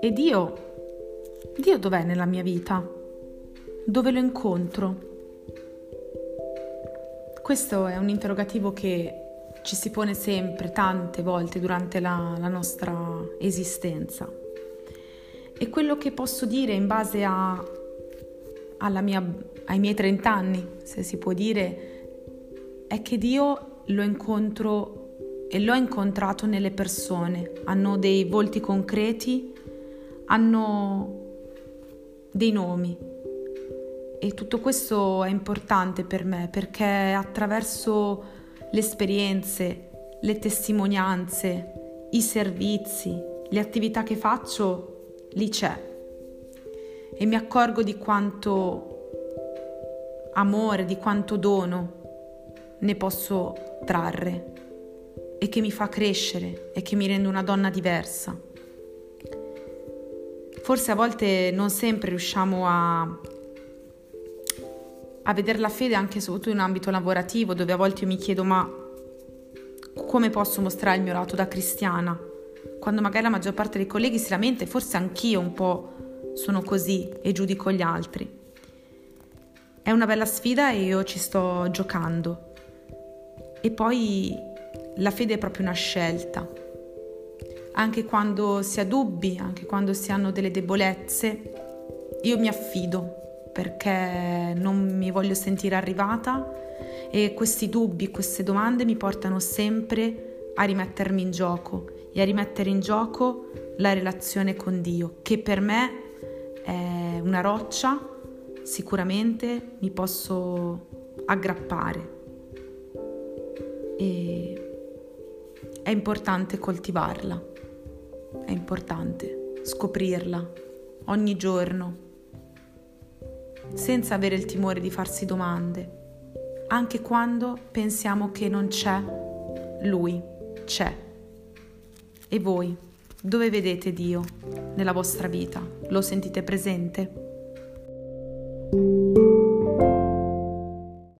E Dio, Dio dov'è nella mia vita? Dove lo incontro? Questo è un interrogativo che ci si pone sempre, tante volte durante la, la nostra esistenza. E quello che posso dire in base a, mia, ai miei 30 anni, se si può dire, è che Dio lo incontro e l'ho incontrato nelle persone, hanno dei volti concreti, hanno dei nomi. E tutto questo è importante per me perché attraverso le esperienze, le testimonianze, i servizi, le attività che faccio, lì c'è. E mi accorgo di quanto amore, di quanto dono ne posso trarre e che mi fa crescere e che mi rende una donna diversa. Forse a volte non sempre riusciamo a a vedere la fede anche soprattutto in ambito lavorativo dove a volte io mi chiedo ma come posso mostrare il mio lato da cristiana? Quando magari la maggior parte dei colleghi si lamenta forse anch'io un po' sono così e giudico gli altri. È una bella sfida e io ci sto giocando. E poi la fede è proprio una scelta. Anche quando si ha dubbi, anche quando si hanno delle debolezze, io mi affido perché non mi voglio sentire arrivata e questi dubbi, queste domande mi portano sempre a rimettermi in gioco e a rimettere in gioco la relazione con Dio, che per me è una roccia, sicuramente mi posso aggrappare. E è importante coltivarla, è importante scoprirla ogni giorno senza avere il timore di farsi domande, anche quando pensiamo che non c'è, lui c'è. E voi, dove vedete Dio nella vostra vita? Lo sentite presente?